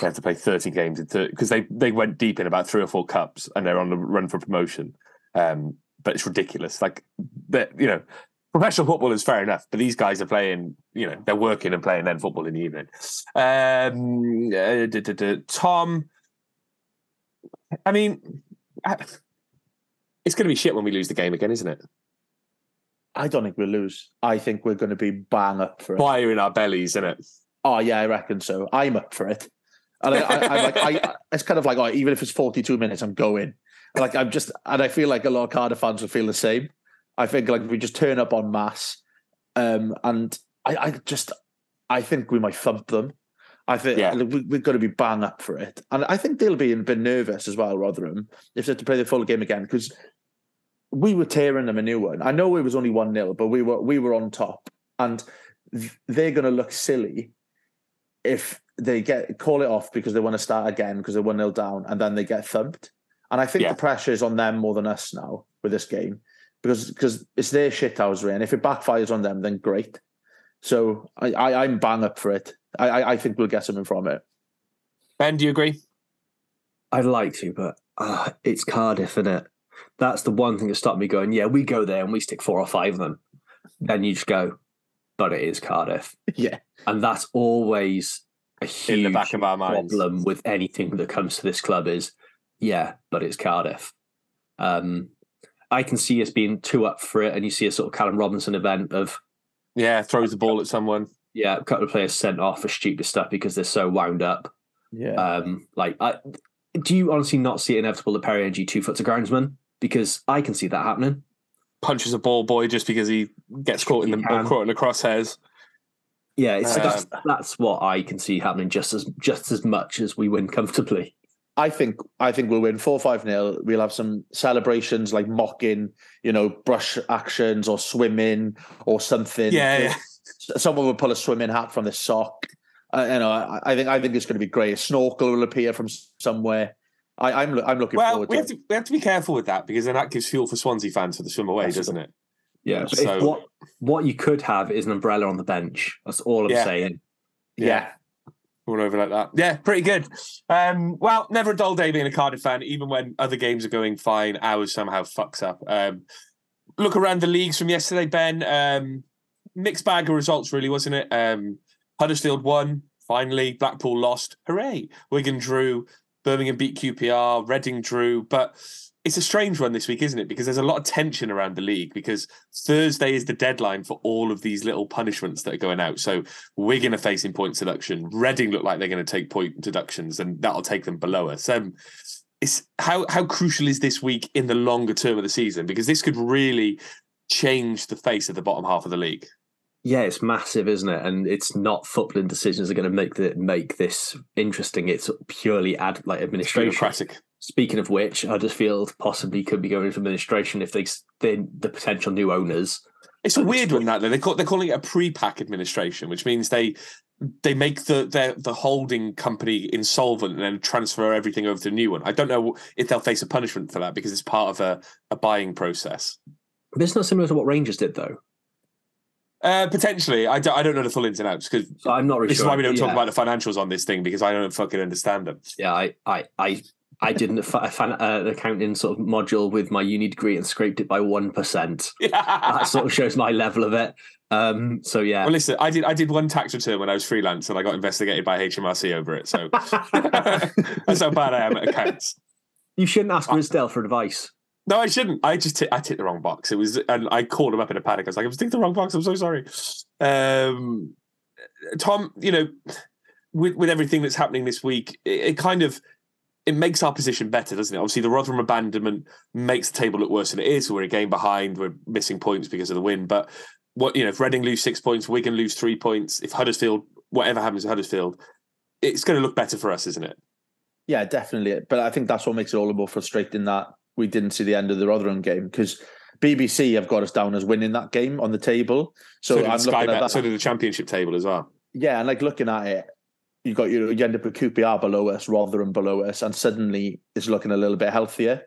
They have to play 13 games in because they they went deep in about three or four cups and they're on the run for promotion. Um, but it's ridiculous. Like that, you know, professional football is fair enough, but these guys are playing, you know, they're working and playing then football in the evening. Um, uh, duh, duh, duh, Tom, I mean, it's going to be shit when we lose the game again, isn't it? I don't think we'll lose. I think we're going to be bang up for it. Fire in our bellies, isn't it? Oh yeah, I reckon so. I'm up for it. And I, I, I'm like, I, it's kind of like, oh, even if it's 42 minutes, I'm going. Like I'm just, and I feel like a lot of Cardiff fans will feel the same. I think like we just turn up on mass, um, and I, I just, I think we might thump them. I think Yeah. we, we've got to be bang up for it, and I think they'll be a bit nervous as well, Rotherham, if they have to play the full game again because we were tearing them a new one. I know it was only one 0 but we were we were on top, and they're going to look silly if they get call it off because they want to start again because they're one 0 down, and then they get thumped. And I think Yeah. the pressure is on them more than us now with this game because because it's their shithousery, and if it backfires on them, then great. So I, I I'm bang up for it. I, I I think we'll get something from it. Ben, do you agree? I'd like to, but uh, it's Cardiff, isn't it? That's the one thing that stopped me going, yeah, we go there and we stick four or five of them. Then you just go, but it is Cardiff. Yeah, And that's always a huge In the back of our minds. problem with anything that comes to this club is, yeah, but it's Cardiff. Um, I can see us being too up for it, and you see a sort of Callum Robinson event of, Yeah, throws the ball at someone. yeah, a couple of players sent off for stupid stuff because they're so wound up. yeah. Um, like, I, do you honestly not see it inevitable that Perry Ng two foot's a groundsman? Because I can see that happening. Punches a ball boy just because he gets caught in the caught in the crosshairs. Yeah, it's, Um, that's, that's what I can see happening just as just as much as we win comfortably. I think I think we'll win four five nil. We'll have some celebrations like mocking, you know, brush actions or swimming or something. Yeah, yeah. Someone will pull a swimming hat from the sock. Uh, you know, I, I think I think it's going to be great. A snorkel will appear from somewhere. I, I'm I'm looking Well, forward we to have it. to we have to be careful with that because then that gives fuel for Swansea fans for the swim away, That's doesn't it? Yeah, but So- if what what you could have is an umbrella on the bench. That's all I'm Yeah. saying. Yeah. All over like that. Yeah, pretty good. Um, well, never a dull day being a Cardiff fan, even when other games are going fine. Ours somehow fucks up. Um, look around the leagues from yesterday, Ben. Um, mixed bag of results, really, wasn't it? Um, Huddersfield won finally. Blackpool lost. Hooray! Wigan drew. Birmingham beat QPR. Reading drew. But it's a strange one this week, isn't it? Because there's a lot of tension around the league because Thursday is the deadline for all of these little punishments that are going out. So Wigan are facing point deduction. Reading look like they're going to take point deductions, and that'll take them below us. Um, it's how how crucial is this week in the longer term of the season? Because this could really change the face of the bottom half of the league. Yeah, it's massive, isn't it? And it's not footballing decisions that are going to make the make this interesting. It's purely ad like administration. Bureaucratic. Speaking of which, Huddersfield possibly could be going into administration if they the potential new owners. It's a weird one that. They call, they're calling it a pre-pack administration, which means they they make the their the holding company insolvent and then transfer everything over to the new one. I don't know if they'll face a punishment for that because it's part of a, a buying process. But it's not similar to what Rangers did, though. Uh, potentially, I don't, I don't know the full ins and outs because So I'm not really this sure. is why we don't talk about the financials on this thing because I don't fucking understand them. Yeah, I, I, I, I did an, a fan, uh, accounting sort of module with my uni degree and scraped it by one percent. That sort of shows my level of it. Um, so yeah, Well, listen, I did I did one tax return when I was freelance and I got investigated by HMRC over it. So that's how bad I am at accounts. you shouldn't ask Rizdale for advice. No, I shouldn't. I just t- I ticked the wrong box. It was, and I called him up in a panic. I was like, I was ticking the wrong box. I'm so sorry. Um, Tom, you know, with with everything that's happening this week, it, it kind of it makes our position better, doesn't it? Obviously, the Rotherham abandonment makes the table look worse than it is. We're a game behind. We're missing points because of the win. But what you know, if Reading lose six points, Wigan lose three points. If Huddersfield, whatever happens to Huddersfield, it's going to look better for us, isn't it? Yeah, definitely. But I think that's what makes it all the more frustrating that we didn't see the end of the Rotherham game because BBC have got us down as winning that game on the table. So, did I'm Sky looking at Bet, that. so did the championship table as well. yeah, and like looking at it, you got you, you end up with QPR below us, rather than below us, and suddenly it's looking a little bit healthier.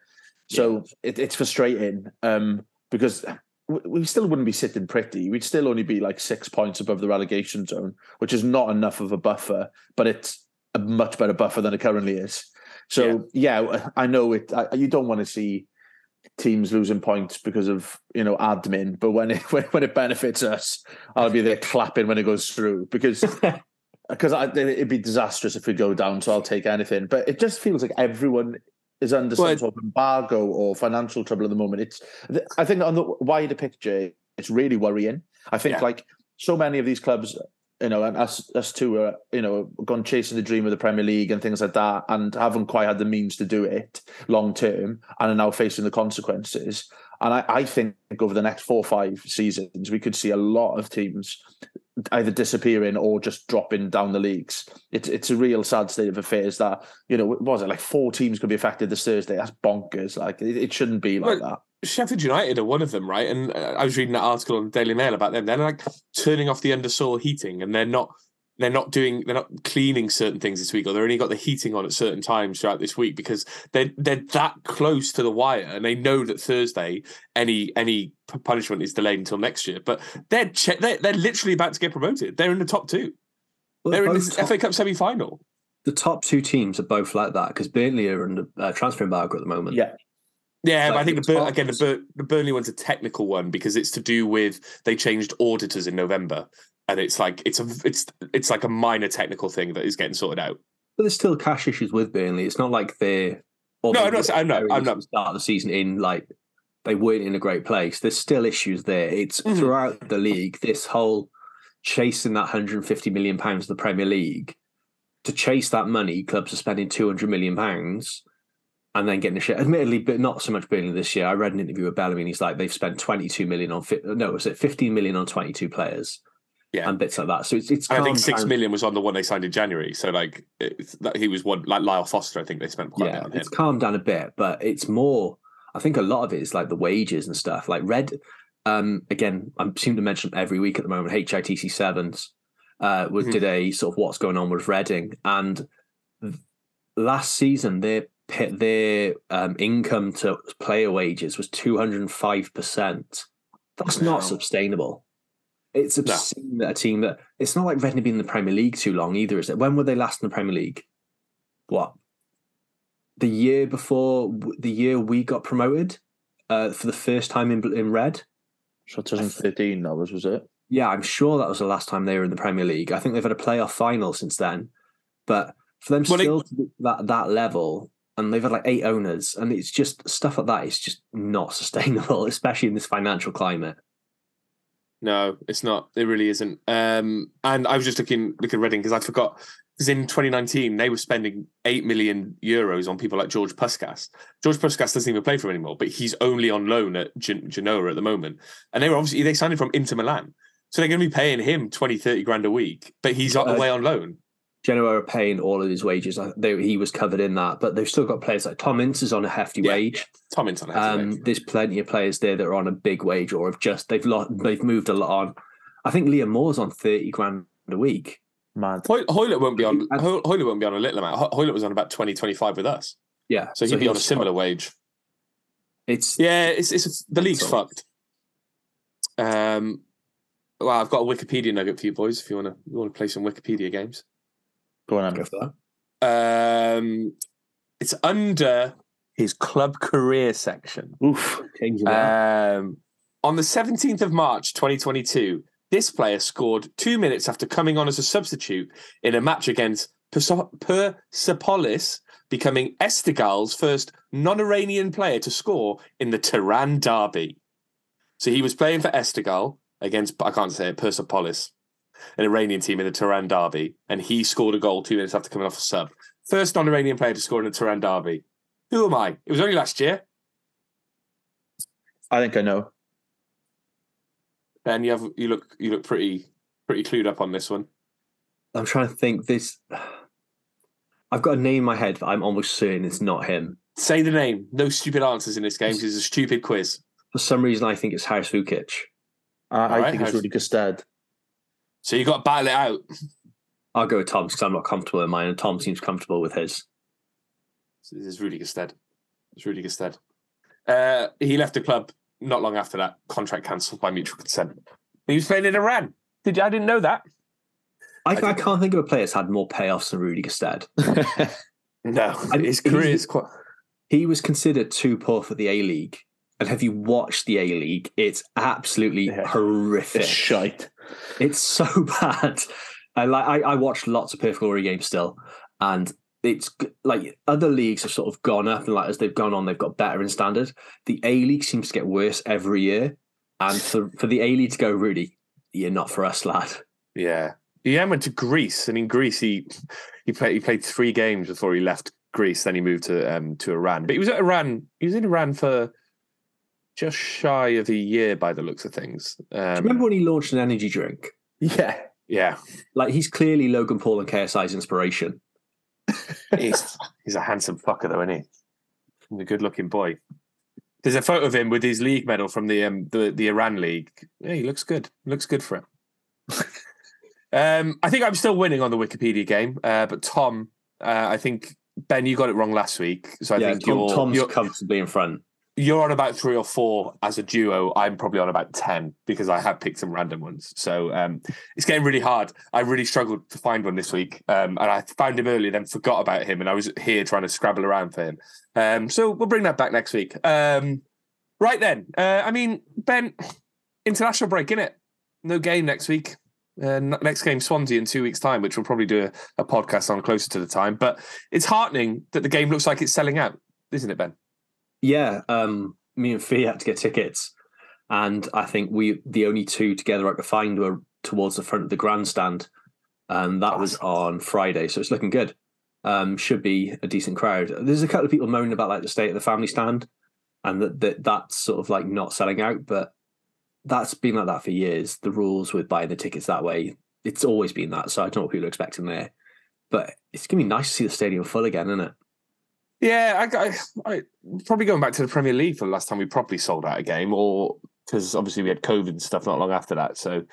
So it, it's frustrating um, because we, still wouldn't be sitting pretty. We'd still only be like six points above the relegation zone, which is not enough of a buffer, but it's a much better buffer than it currently is. So yeah, I know it. I, you don't want to see teams losing points because of you know admin, but when it when, when it benefits us, I'll be there clapping when it goes through because because it'd be disastrous if we go down. So I'll take anything. But it just feels like everyone is under Well, some sort of embargo or financial trouble at the moment. It's I think on the wider picture, it's really worrying. I think Yeah. like so many of these clubs, you know, and us us two are you know gone chasing the dream of the Premier League and things like that, and haven't quite had the means to do it long term, and are now facing the consequences. And I, I think over the next four or five seasons, we could see a lot of teams either disappearing or just dropping down the leagues. It's it's a real sad state of affairs that you know what was it like four teams could be affected this Thursday. That's bonkers. Like it, it shouldn't be like Well, that. Sheffield United are one of them, right? And uh, I was reading that article on the Daily Mail about them. They're like turning off the undersoil heating, and they're not they're not doing they're not cleaning certain things this week, or they're only got the heating on at certain times throughout this week because they're they're that close to the wire, and they know that Thursday any any punishment is delayed until next year. But they're che- they're, they're literally about to get promoted. They're in the top two. Well, They're in both the top- FA Cup semi final. the top two teams are both like that because Burnley are under uh, transfer embargo at the moment. Yeah, Yeah, but I think the the Bur- again the, Bur- the Burnley one's a technical one because it's to do with they changed auditors in November, and it's like it's a it's it's like a minor technical thing that is getting sorted out. but there's still cash issues with Burnley. It's not like they're No, although I'm not saying- I'm not- I'm not- start of the season in like they weren't in a great place. There's still issues there. It's Mhm. throughout the league. This whole chasing that 150 million pounds of the Premier League to chase that money, clubs are spending 200 million pounds. And then getting a shit. admittedly, but not so much Burnley this year. I read an interview with Bellamy, and he's like, they've spent 22 million on, fi- no, was it 15 million on 22 players? Yeah. And bits like that. So it's, it's I think six down. million was on the one they signed in January. So like it's, that he was one like Lyle Foster. I think they spent quite a yeah, bit on him. it's calmed down a bit, but it's more. I think a lot of it is like the wages and stuff. Like Red, um, again, I seem to mention every week at the moment. HITC sevens uh, was Mhm. did a sort of what's going on with Reading, and last season their their um, income to player wages was two hundred and five percent. That's Wow. not sustainable. It's obscene that a team that it's not like Reading have been in the Premier League too long either, is it? When were they last in the Premier League? What? The year before the year we got promoted uh, for the first time in in red. so 2013 that was was it? Yeah, I'm sure that was the last time they were in the Premier League. I think they've had a playoff final since then, but for them Well, it- still to be that that level, and they've had like eight owners, and it's just stuff like that is just not sustainable, especially in this financial climate. No, it's not. It really isn't. Um, and I was just looking looking at Reading because I forgot because in 2019 they were spending eight million euros on people like George Puscas. George Puscas doesn't even play for them anymore, but he's only on loan at Gen- Genoa at the moment. And they were obviously they signed him from Inter Milan. So they're going to be paying him 20, 30 grand a week, but he's uh, away on loan. Genoa are paying all of his wages. They, he was covered in that, but they've still got players like Tom Ince is on a hefty yeah, wage. Yeah. Tom Ince on a hefty um, wage. There's plenty of players there that are on a big wage or have just they've lot, they've moved a lot on. I think Liam Moore's on thirty grand a week. Man, Hoilett won't be on. Hoilett won't be on a little amount. Hoilett was on about 20, 25 with us. Yeah, so he'd so be on a similar wage. It's yeah, it's it's the league's fucked. Um, well, I've got a Wikipedia nugget for you boys. If you want to, you want to play some Wikipedia games. Go on, Go for that. Um, it's under his club career section. Oof. Um, on the 17th of March 2022, this player scored two minutes after coming on as a substitute in a match against Persepolis, becoming Esteghlal's first non Iranian player to score in the Tehran Derby. So he was playing for Esteghlal against, I can't say it, Persepolis an Iranian team in the Tehran Derby, and he scored a goal two minutes after coming off a sub. First non-Iranian player to score in the Tehran Derby. Who am I? It was only last year. I think I know. Ben, you have you look you look pretty pretty clued up on this one. I'm trying to think. This I've got a name in my head that I'm almost certain it's not him. Say the name. No stupid answers in this game. Because it's a stupid quiz. For some reason, I think it's Haris Vukic. Uh, I right, think it's Rudy Gestede. So you got to battle it out. I'll go with Tom's because I'm not comfortable in mine, and Tom seems comfortable with his. So this is Rudy Gestede. It's Rudy Gestede. Uh, he left the club not long after that. Contract cancelled by mutual consent. He was playing in Iran. Did you? I didn't know that. I, I, I can't think of a player that's had more payoffs than Rudy Gestede. no, his career is quite. He was considered too poor for the A League, and have you watched the A League? It's absolutely yeah. horrific. It's shite. It's so bad. I like. I, I watched lots of Perth Glory games still, and it's like other leagues have sort of gone up, and like as they've gone on, they've got better in standard. The A League seems to get worse every year, and for for the A League to go, Rudy, you're not for us, lad. Yeah, he yeah. Went to Greece, and in Greece he he played he played three games before he left Greece. Then he moved to um to Iran, but he was at Iran. He was in Iran for just shy of a year by the looks of things. Um, remember when he launched an energy drink? Yeah. Yeah. Like he's clearly Logan Paul and KSI's inspiration. he's, he's a handsome fucker, though, isn't he? He's a good looking boy. There's a photo of him with his league medal from the um, the, the Iran league. Yeah, he looks good. Looks good for it. um, I think I'm still winning on the Wikipedia game, uh, but Tom, uh, I think Ben, you got it wrong last week. So I yeah, think Tom, you're, Tom's you're, comfortably in front you're on about three or four as a duo. I'm probably on about 10 because I have picked some random ones. So um, it's getting really hard. I really struggled to find one this week. Um, and I found him earlier, then forgot about him. And I was here trying to scrabble around for him. Um, so we'll bring that back next week. Um, right then. Uh, I mean, Ben, international break, in it. No game next week. Uh, next game, Swansea in two weeks' time, which we'll probably do a, a podcast on closer to the time. But it's heartening that the game looks like it's selling out, isn't it, Ben? Yeah, um, me and Fee had to get tickets, and I think we the only two together I could find were towards the front of the grandstand, and that was on Friday, so it's looking good. Um, should be a decent crowd. There's a couple of people moaning about like the state of the family stand, and that, that that's sort of like not selling out, but that's been like that for years. The rules with buying the tickets that way, it's always been that. So I don't know what people are expecting there, but it's gonna be nice to see the stadium full again, isn't it? Yeah, I, I, I, probably going back to the Premier League for the last time we properly sold out a game, or because obviously we had COVID and stuff not long after that. So,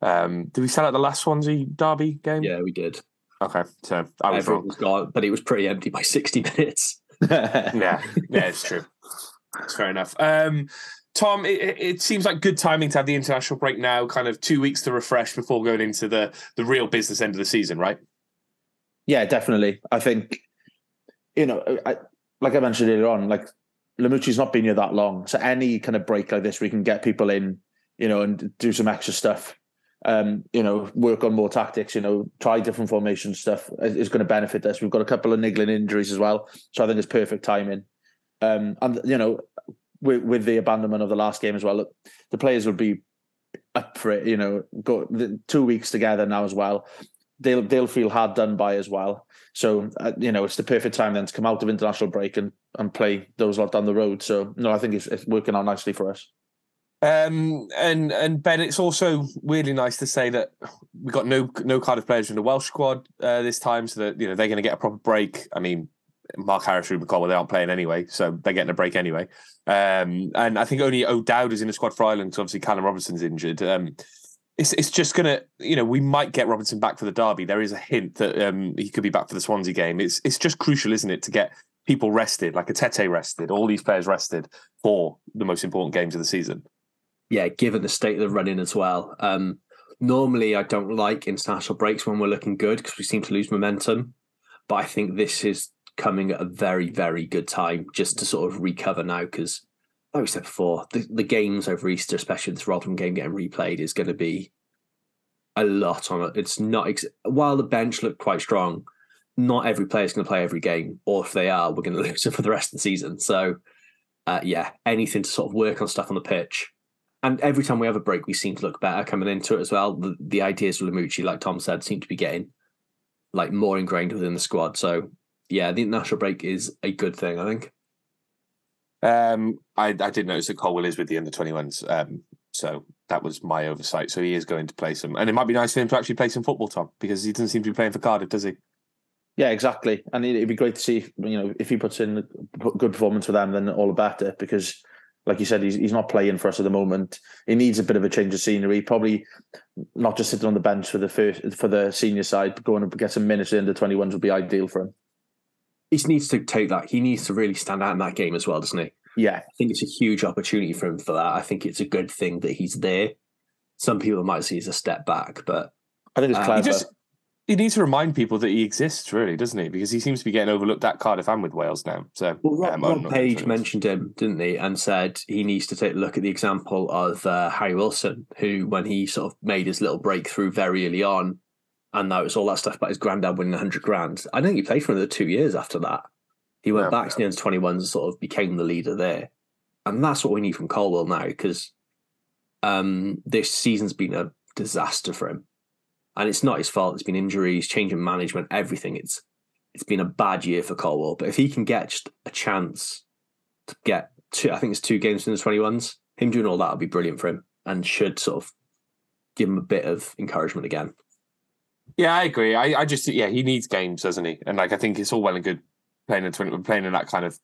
um, did we sell out the last Swansea Derby game? Yeah, we did. Okay, so I was Everyone wrong. Was gone, but it was pretty empty by sixty minutes. yeah, yeah, it's true. It's fair enough. Um, Tom, it, it, seems like good timing to have the international break now, kind of two weeks to refresh before going into the the real business end of the season, right? Yeah, definitely. I think you know, I, like I mentioned earlier on, like Lamouchi's not been here that long, so any kind of break like this, we can get people in, you know, and do some extra stuff. Um, you know, work on more tactics. You know, try different formation stuff is going to benefit us. We've got a couple of niggling injuries as well, so I think it's perfect timing. Um, and you know, with, with the abandonment of the last game as well, look, the players would be up for it. You know, go the, two weeks together now as well they'll they'll feel hard done by as well. So uh, you know, it's the perfect time then to come out of international break and and play those lot down the road. So no, I think it's, it's working out nicely for us. Um, and and Ben, it's also really nice to say that we got no no Cardiff players in the Welsh squad uh, this time, so that you know they're going to get a proper break. I mean, Mark Harris, Rubin Colwill, they aren't playing anyway, so they're getting a break anyway. Um, and I think only O'Dowda is in the squad for Ireland obviously Callum Robinson's injured. Um, it's it's just gonna, you know, we might get Robinson back for the derby. There is a hint that um, he could be back for the Swansea game. It's it's just crucial, isn't it, to get people rested, like a Tete rested, all these players rested for the most important games of the season. Yeah, given the state of the running as well. Um, normally, I don't like international breaks when we're looking good because we seem to lose momentum. But I think this is coming at a very, very good time just to sort of recover now because like we said before, the, the games over Easter, especially this Rotherham game getting replayed, is going to be a lot on it. It's not ex- while the bench looked quite strong. Not every player is going to play every game, or if they are, we're going to lose them for the rest of the season. So, uh, yeah, anything to sort of work on stuff on the pitch. And every time we have a break, we seem to look better coming into it as well. The, the ideas of Lamouchi, like Tom said, seem to be getting like more ingrained within the squad. So, yeah, the international break is a good thing, I think. Um, I, I did notice that Colwill is with the under 21s. Um, so that was my oversight. So he is going to play some, and it might be nice for him to actually play some football, Tom, because he doesn't seem to be playing for Cardiff, does he? Yeah, exactly. And it'd be great to see, you know, if he puts in a good performance for them, then all the better. Because, like you said, he's he's not playing for us at the moment. He needs a bit of a change of scenery. Probably not just sitting on the bench for the first for the senior side, but going to get some minutes in the twenty ones would be ideal for him he needs to take that. He needs to really stand out in that game as well, doesn't he? Yeah, I think it's a huge opportunity for him for that. I think it's a good thing that he's there. Some people might see as a step back, but I think it's clever. He, just, he needs to remind people that he exists, really, doesn't he? Because he seems to be getting overlooked at Cardiff and with Wales now. So, well, Rob, um, Rob Page mentioned him, didn't he, and said he needs to take a look at the example of uh, Harry Wilson, who, when he sort of made his little breakthrough very early on, and now it's all that stuff about his granddad winning 100 grand. I think he played for another two years after that. He went back to the under 21s and sort of became the leader there. And that's what we need from Colwill now because um, this season's been a disaster for him. And it's not his fault. It's been injuries, change changing management, everything. It's it's been a bad year for Colwill. But if he can get just a chance to get two, I think it's two games in the 21s, him doing all that would be brilliant for him and should sort of give him a bit of encouragement again. Yeah, I agree. I, I just yeah, he needs games, doesn't he? And like I think it's all well and good playing in playing in that kind of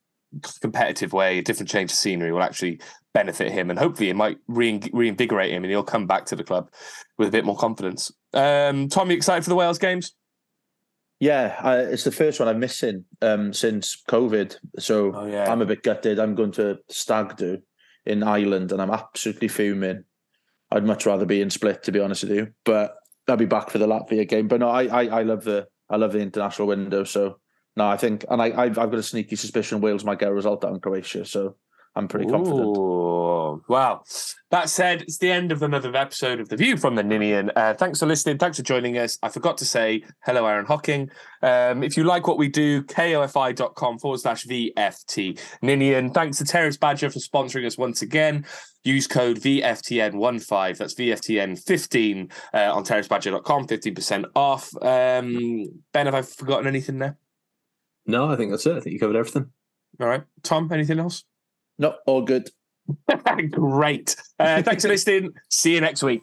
competitive way, a different change of scenery will actually benefit him, and hopefully it might reinvigorate him, and he'll come back to the club with a bit more confidence. Um, Tom, you excited for the Wales games? Yeah, I, it's the first one I'm missing um, since COVID, so oh, yeah. I'm a bit gutted. I'm going to Stag Do in Ireland, and I'm absolutely fuming. I'd much rather be in Split, to be honest with you, but I'll be back for the Latvia game. But no, I, I, I love the I love the international window, so no, I think, and I, I've, I've got a sneaky suspicion Wales might get a result out in Croatia. So I'm pretty confident. Ooh, well, that said, it's the end of another episode of The View from the Ninian. Uh, thanks for listening. Thanks for joining us. I forgot to say hello, Aaron Hocking. Um, if you like what we do, kofi.com forward slash VFT Ninian. Thanks to Terrace Badger for sponsoring us once again. Use code VFTN15. That's VFTN15 uh, on terracebadger.com, 15% off. Um, ben, have I forgotten anything there? No, I think that's it. I think you covered everything. All right. Tom, anything else? No, all good. Great. Uh, thanks for listening. See you next week.